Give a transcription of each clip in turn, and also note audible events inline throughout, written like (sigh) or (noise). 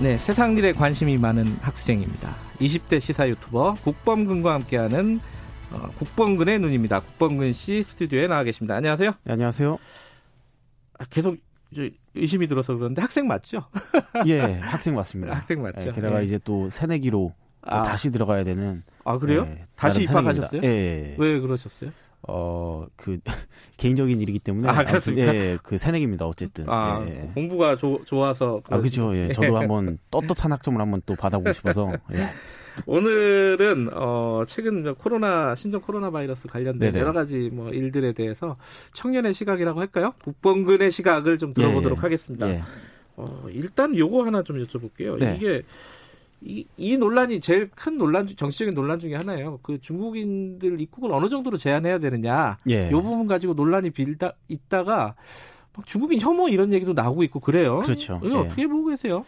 네, 세상 일에 관심이 많은 학생입니다. 20대 시사 유튜버 국범근과 함께하는 어, 국범근의 눈입니다. 국범근 씨 스튜디오에 나와 계십니다. 안녕하세요. 네, 안녕하세요. 아, 계속 의심이 들어서 그런데 학생 맞죠? (laughs) 예, 학생 맞습니다. 학생 맞죠. 예, 게다가 예. 이제 또 새내기로 아. 다시 들어가야 되는. 아 그래요? 예, 다시 입학하셨어요? 새내기입니다. 예, 예. 왜 그러셨어요? 어, 그 (laughs) 개인적인 일이기 때문에 아, 아무튼, 그렇습니까? 예, 그 새내기입니다. 어쨌든. 아 예, 예. 공부가 조- 좋아서. 아, 그죠. 예, 저도 한번 (laughs) 떳떳한 학점을 한번 또 받아보고 싶어서. 예. (laughs) 오늘은 어 최근 코로나 신종 코로나 바이러스 관련된 네네. 여러 가지 뭐 일들에 대해서 청년의 시각이라고 할까요? 국범근의 시각을 좀 들어보도록 예, 하겠습니다. 예. 어, 일단 요거 하나 좀 여쭤볼게요. 네. 이게 이, 이 논란이 제일 큰 논란, 중- 정치적인 논란 중에 하나예요. 그 중국인들 입국을 어느 정도로 제한해야 되느냐. 예. 이 부분 가지고 논란이 빌다 있다가 막 중국인 혐오 이런 얘기도 나오고 있고 그래요. 그렇죠. 이거 예. 어떻게 보고 계세요?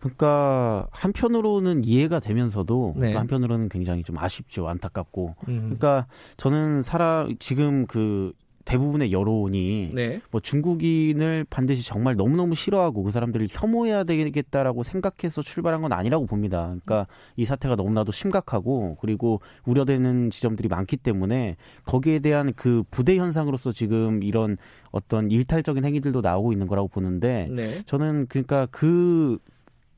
그러니까 한편으로는 이해가 되면서도 네. 또 한편으로는 굉장히 좀 아쉽죠. 안타깝고. 음. 그러니까 저는 사람 지금 그 대부분의 여론이 네. 뭐 중국인을 반드시 정말 너무너무 싫어하고 그 사람들을 혐오해야 되겠다라고 생각해서 출발한 건 아니라고 봅니다. 그러니까 이 사태가 너무나도 심각하고 그리고 우려되는 지점들이 많기 때문에 거기에 대한 그 부대 현상으로서 지금 이런 어떤 일탈적인 행위들도 나오고 있는 거라고 보는데 네. 저는 그러니까 그걸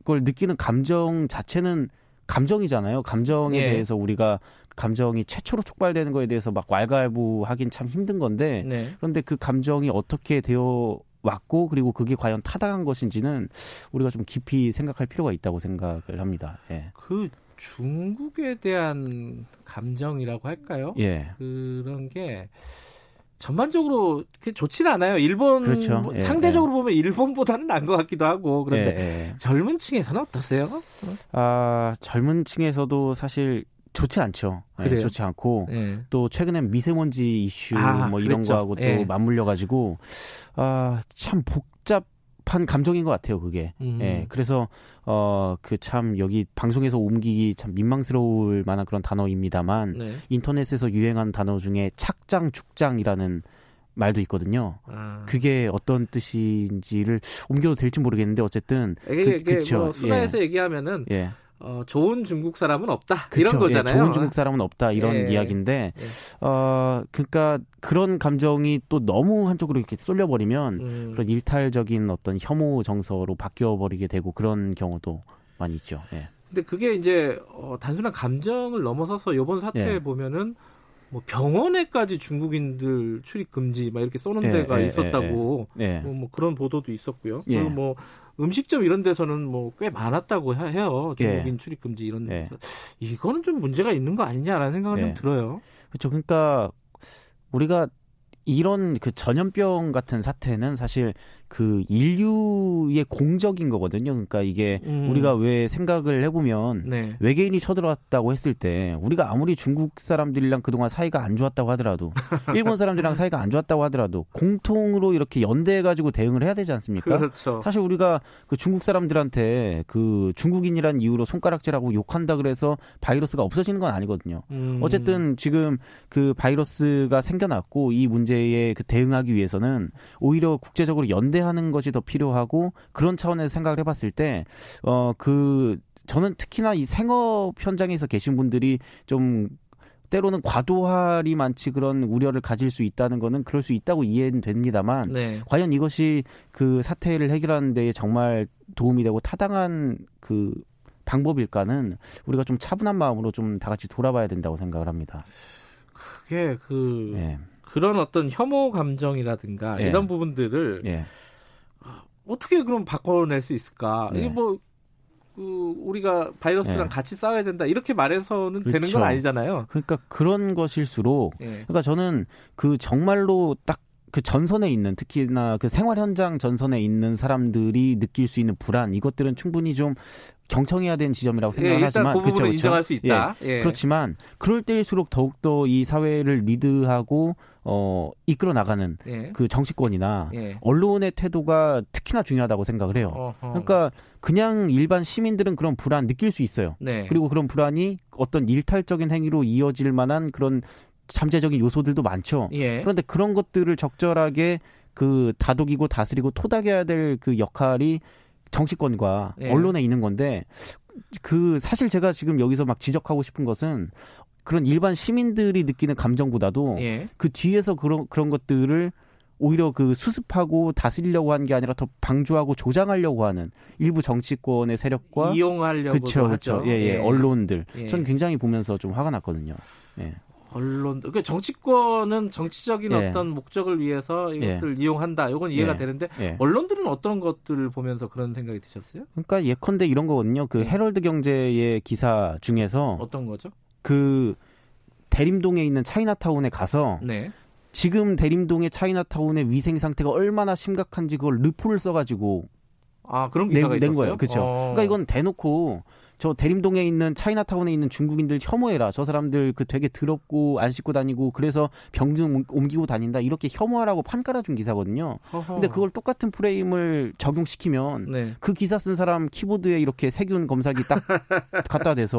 느끼는 감정 자체는 감정이잖아요. 감정에 예. 대해서 우리가 감정이 최초로 촉발되는 거에 대해서 막 왈가왈부하긴 참 힘든 건데 네. 그런데 그 감정이 어떻게 되어 왔고 그리고 그게 과연 타당한 것인지는 우리가 좀 깊이 생각할 필요가 있다고 생각을 합니다. 예. 그 중국에 대한 감정이라고 할까요? 예. 그런 게 전반적으로 좋지는 않아요. 일본 그렇죠. 뭐 예, 상대적으로 보면 일본보다는 나은 것 같기도 하고 그런데 예, 예. 젊은 층에서는 어떠세요? 아, 젊은 층에서도 사실 좋지 않죠. 예, 그래요? 좋지 않고 예. 또 최근엔 미세먼지 이슈 아, 뭐 이런 그랬죠. 거하고 또 예. 맞물려 가지고 아, 참 복잡 한 감정인 것 같아요, 그게. 음. 예. 그래서 어, 그 참 여기 방송에서 옮기기 참 민망스러울 만한 그런 단어입니다만 네. 인터넷에서 유행한 단어 중에 착장 죽장이라는 말도 있거든요. 아. 그게 어떤 뜻인지를 옮겨도 될지 모르겠는데 어쨌든 이게, 그- 이게 그쵸. 뭐 순화해서 얘기하면 예. 어, 좋은 중국 사람은 없다 그쵸. 이런 예, 거잖아요. 좋은 중국 사람은 없다 이런 예. 이야기인데 예. 어 그러니까 그런 감정이 또 너무 한쪽으로 이렇게 쏠려버리면 음. 그런 일탈적인 어떤 혐오 정서로 바뀌어 버리게 되고 그런 경우도 많이 있죠. 예. 근데 그게 이제 어, 단순한 감정을 넘어서서 이번 사태에 예. 보면은 뭐 병원에까지 중국인들 출입 금지 막 이렇게 써놓은 예, 데가 예, 있었다고 예. 뭐, 뭐 그런 보도도 있었고요. 예. 그리고 뭐 음식점 이런 데서는 뭐 꽤 많았다고 해- 해요. 중국인 예. 출입 금지 이런 예. 데서 이거는 좀 문제가 있는 거 아니냐라는 생각은 예. 좀 들어요. 그렇죠. 그러니까 우리가 이런 그 전염병 같은 사태는 사실 그 인류의 공적인 거거든요. 그러니까 이게 음. 우리가 왜 생각을 해보면 네. 외계인이 쳐들어왔다고 했을 때 우리가 아무리 중국 사람들이랑 그동안 사이가 안 좋았다고 하더라도 (laughs) 일본 사람들이랑 사이가 안 좋았다고 하더라도 공통으로 이렇게 연대해가지고 대응을 해야 되지 않습니까? 그렇죠. 사실 우리가 그 중국 사람들한테 그 중국인이란 이유로 손가락질하고 욕한다 그래서 바이러스가 없어지는 건 아니거든요. 음. 어쨌든 지금 그 바이러스가 생겨났고 이 문제에 그 대응하기 위해서는 오히려 국제적으로 연대 하는 것이 더 필요하고 그런 차원에서 생각을 해봤을 때 어 그 저는 특히나 이 생업 현장에서 계신 분들이 좀 때로는 많지 그런 우려를 가질 수 있다는 거는 그럴 수 있다고 이해는 됩니다만 네. 과연 이것이 그 사태를 해결하는 데에 정말 도움이 되고 타당한 그 방법일까는 우리가 좀 차분한 마음으로 좀 다 같이 돌아봐야 된다고 생각을 합니다. 그게 그 예. 그런 어떤 혐오 감정이라든가 예. 이런 부분들을 예. 어떻게 그럼 바꿔낼 수 있을까? 네. 이게 뭐, 그, 우리가 바이러스랑 네. 같이 싸워야 된다. 이렇게 말해서는 되는 그렇죠. 건 아니잖아요. 그러니까 그런 것일수록 예. 그러니까 저는 그 정말로 딱 그 전선에 있는 특히나 그 생활 현장 전선에 있는 사람들이 느낄 수 있는 불안 이것들은 충분히 좀 경청해야 되는 지점이라고 생각을 예, 하지만 그 그쵸, 그쵸? 인정할 수 있다. 예. 예. 그렇지만 그럴 때일수록 더욱더 이 사회를 리드하고 어 이끌어 나가는 예. 그 정치권이나 예. 언론의 태도가 특히나 중요하다고 생각을 해요. 어허. 그러니까 그냥 일반 시민들은 그런 불안 느낄 수 있어요. 네. 그리고 그런 불안이 어떤 일탈적인 행위로 이어질 만한 그런 잠재적인 요소들도 많죠. 예. 그런데 그런 것들을 적절하게 그 다독이고 다스리고 토닥여야 될 그 역할이 정치권과 예. 언론에 있는 건데 그 사실 제가 지금 여기서 막 지적하고 싶은 것은 그런 일반 시민들이 느끼는 감정보다도 예. 그 뒤에서 그런 그런 것들을 오히려 그 수습하고 다스리려고 하는 게 아니라 더 방조하고 조장하려고 하는 일부 정치권의 세력과 이용하려고 그쵸 하죠. 그쵸 예, 예. 언론들 예. 전 굉장히 보면서 좀 화가 났거든요. 예. 언론 그러니까 정치권은 정치적인 예. 어떤 목적을 위해서 이것들 이용한다. 이건 이해가 예. 되는데 예. 언론들은 어떤 것들을 보면서 그런 생각이 드셨어요? 그러니까 예컨대 이런 거거든요. 그 예. 헤럴드 경제의 기사 중에서 어떤 거죠? 그 대림동에 있는 차이나타운에 가서 네. 지금 대림동의 차이나타운의 위생 상태가 얼마나 심각한지 그걸 르포를 써가지고 아 그런 낸, 기사가 낸 있었어요. 거예요. 그렇죠. 어. 그러니까 이건 대놓고 저 대림동에 있는 차이나타운에 있는 중국인들 혐오해라. 저 사람들 그 되게 더럽고 안 씻고 다니고 그래서 병 좀 옮기고 다닌다. 이렇게 혐오하라고 판 깔아준 기사거든요. 허허. 근데 그걸 똑같은 프레임을 적용시키면 네. 그 기사 쓴 사람 키보드에 이렇게 세균 검사기 딱 (laughs) 갖다 대서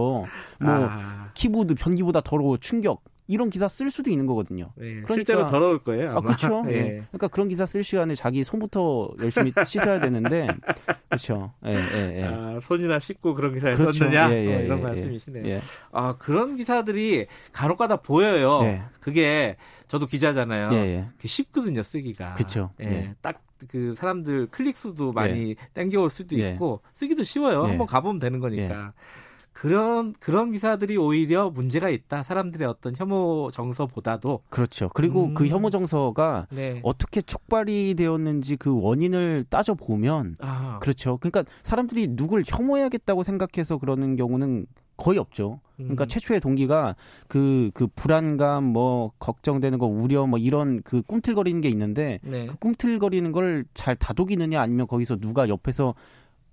뭐 아, 키보드 변기보다 더러워 충격 이런 기사 쓸 수도 있는 거거든요. 네. 그러니까- 실제로 더러울 거예요. 아, 아마. 그렇죠. 예. 예. 그러니까 그런 기사 쓸 시간에 자기 손부터 열심히 씻어야 되는데, (laughs) 그렇죠. 예, 예, 예. 아, 손이나 씻고 그런 기사를 그렇죠. 썼느냐 예, 예, 어, 이런 예, 말씀이시네요. 예. 아 그런 기사들이 간혹가다 보여요. 예. 그게 저도 기자잖아요. 예, 예. 그 쉽거든요 쓰기가. 그쵸. 예. 예. 딱그 사람들 클릭 수도 많이 땡겨올 수도 예. 있고 쓰기도 쉬워요. 예. 한번 가보면 되는 거니까. 그런 그런 기사들이 오히려 문제가 있다. 사람들의 어떤 혐오 정서보다도. 그렇죠. 그리고 음. 그 혐오 정서가 네. 어떻게 촉발이 되었는지 그 원인을 따져 보면 아, 그렇죠. 그러니까 사람들이 누굴 혐오해야겠다고 생각해서 그러는 경우는 거의 없죠. 그러니까 음. 최초의 동기가 그, 그 불안감, 뭐, 걱정되는 거, 우려, 뭐, 이런 그 꿈틀거리는 게 있는데, 네. 그 꿈틀거리는 걸 잘 다독이느냐, 아니면 거기서 누가 옆에서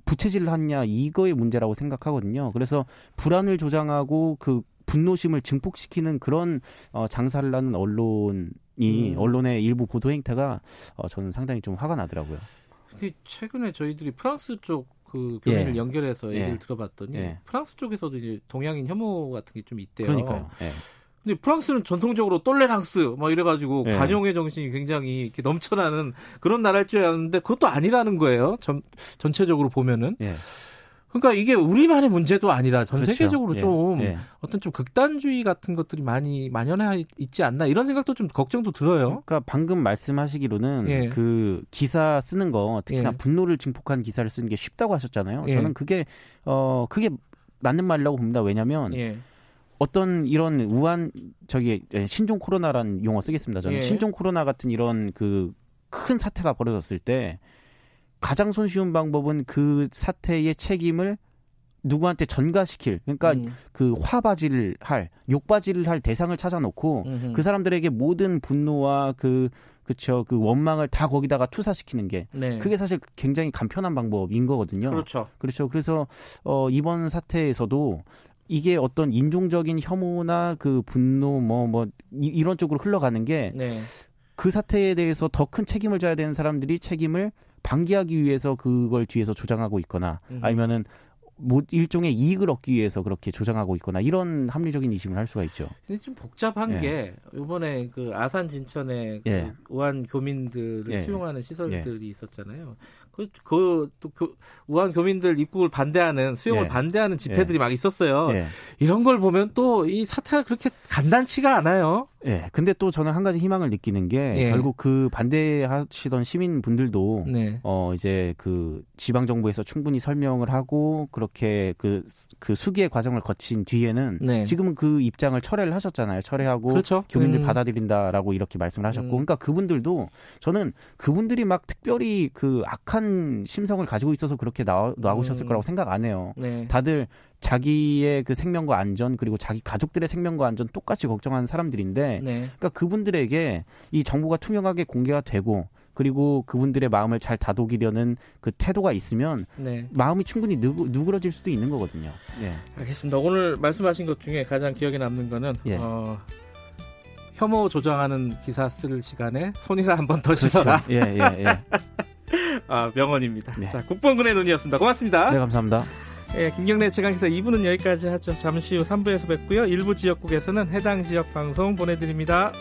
부채질을 하느냐, 이거의 문제라고 생각하거든요. 그래서 불안을 조장하고 그 분노심을 증폭시키는 그런 어, 장사를 하는 언론이, 음. 언론의 일부 보도 행태가 어, 저는 상당히 좀 화가 나더라고요. 근데 최근에 저희들이 프랑스 쪽 그 교민을 예. 연결해서 얘기를 예. 들어봤더니 예. 프랑스 쪽에서도 이제 동양인 혐오 같은 게 좀 있대요. 그러니까요. 예. 근데 프랑스는 전통적으로 똘레랑스 막 이래가지고 예. 관용의 정신이 굉장히 이렇게 넘쳐나는 그런 나라일 줄 알았는데 그것도 아니라는 거예요. 전 전체적으로 보면은. 예. 그러니까 이게 우리만의 문제도 아니라 전 그렇죠. 세계적으로 예. 좀 예. 어떤 좀 극단주의 같은 것들이 많이 만연해 있지 않나 이런 생각도 좀 걱정도 들어요. 그러니까 방금 말씀하시기로는 예. 그 기사 쓰는 거 특히나 예. 분노를 증폭한 기사를 쓰는 게 쉽다고 하셨잖아요. 예. 저는 그게 어 그게 맞는 말이라고 봅니다. 왜냐하면 예. 어떤 이런 우한 저기 신종 코로나라는 용어 쓰겠습니다. 저는 예. 신종 코로나 같은 이런 그 큰 사태가 벌어졌을 때 가장 손쉬운 방법은 그 사태의 책임을 누구한테 전가시킬 그러니까 음. 그 화바지를 할 욕바지를 할 대상을 찾아놓고 음흠. 그 사람들에게 모든 분노와 그 그쵸 그 원망을 다 거기다가 투사시키는 게 네. 그게 사실 굉장히 간편한 방법인 거거든요. 그렇죠. 그렇죠. 그래서 어 이번 사태에서도 이게 어떤 인종적인 혐오나 그 분노 뭐뭐 이런 쪽으로 흘러가는 게그 네. 사태에 대해서 더 큰 책임을 져야 되는 사람들이 책임을 방기하기 위해서 그걸 뒤에서 조장하고 있거나 음. 아니면은 뭐 일종의 이익을 얻기 위해서 그렇게 조장하고 있거나 이런 합리적인 의심을 할 수가 있죠. 근데 좀 복잡한 예. 게 이번에 그 아산 진천에 그 예. 우한 교민들을 예. 수용하는 시설들이 있었잖아요. 그, 그, 또, 교, 우한 교민들 입국을 반대하는, 수용을 예. 반대하는 집회들이 막 있었어요. 예. 이런 걸 보면 또 이 사태가 그렇게 간단치가 않아요. 예. 근데 또 저는 한 가지 희망을 느끼는 게 예. 결국 그 반대하시던 시민분들도 네. 어 이제 그 지방 정부에서 충분히 설명을 하고 그렇게 그 그 수기의 과정을 거친 뒤에는 네. 지금은 그 입장을 철회를 하셨잖아요. 철회하고 그렇죠. 교민들 음. 받아들인다라고 이렇게 말씀을 하셨고, 음. 그러니까 그분들도 저는 그분들이 막 특별히 그 악한 심성을 가지고 있어서 그렇게 나오셨을 음. 거라고 생각 안 해요. 네. 다들 자기의 그 생명과 안전 그리고 자기 가족들의 생명과 안전 똑같이 걱정하는 사람들인데 네. 그러니까 그분들에게 이 정보가 투명하게 공개가 되고 그리고 그분들의 마음을 잘 다독이려는 그 태도가 있으면 네. 마음이 충분히 누, 누그러질 수도 있는 거거든요. 예. 알겠습니다. 오늘 말씀하신 것 중에 가장 기억에 남는 거는 예. 어, 혐오 조장하는 기사 쓸 시간에 손이라 한번 더 씻어라. 예, 예, 예. (laughs) 아, 명언입니다. 네. 자, 국번근의 눈이었습니다. 고맙습니다. 네, 감사합니다. 예, 김경래 최강기사 2부는 여기까지 하죠. 잠시 후 3부에서 뵙고요. 일부 지역국에서는 해당 지역 방송 보내드립니다.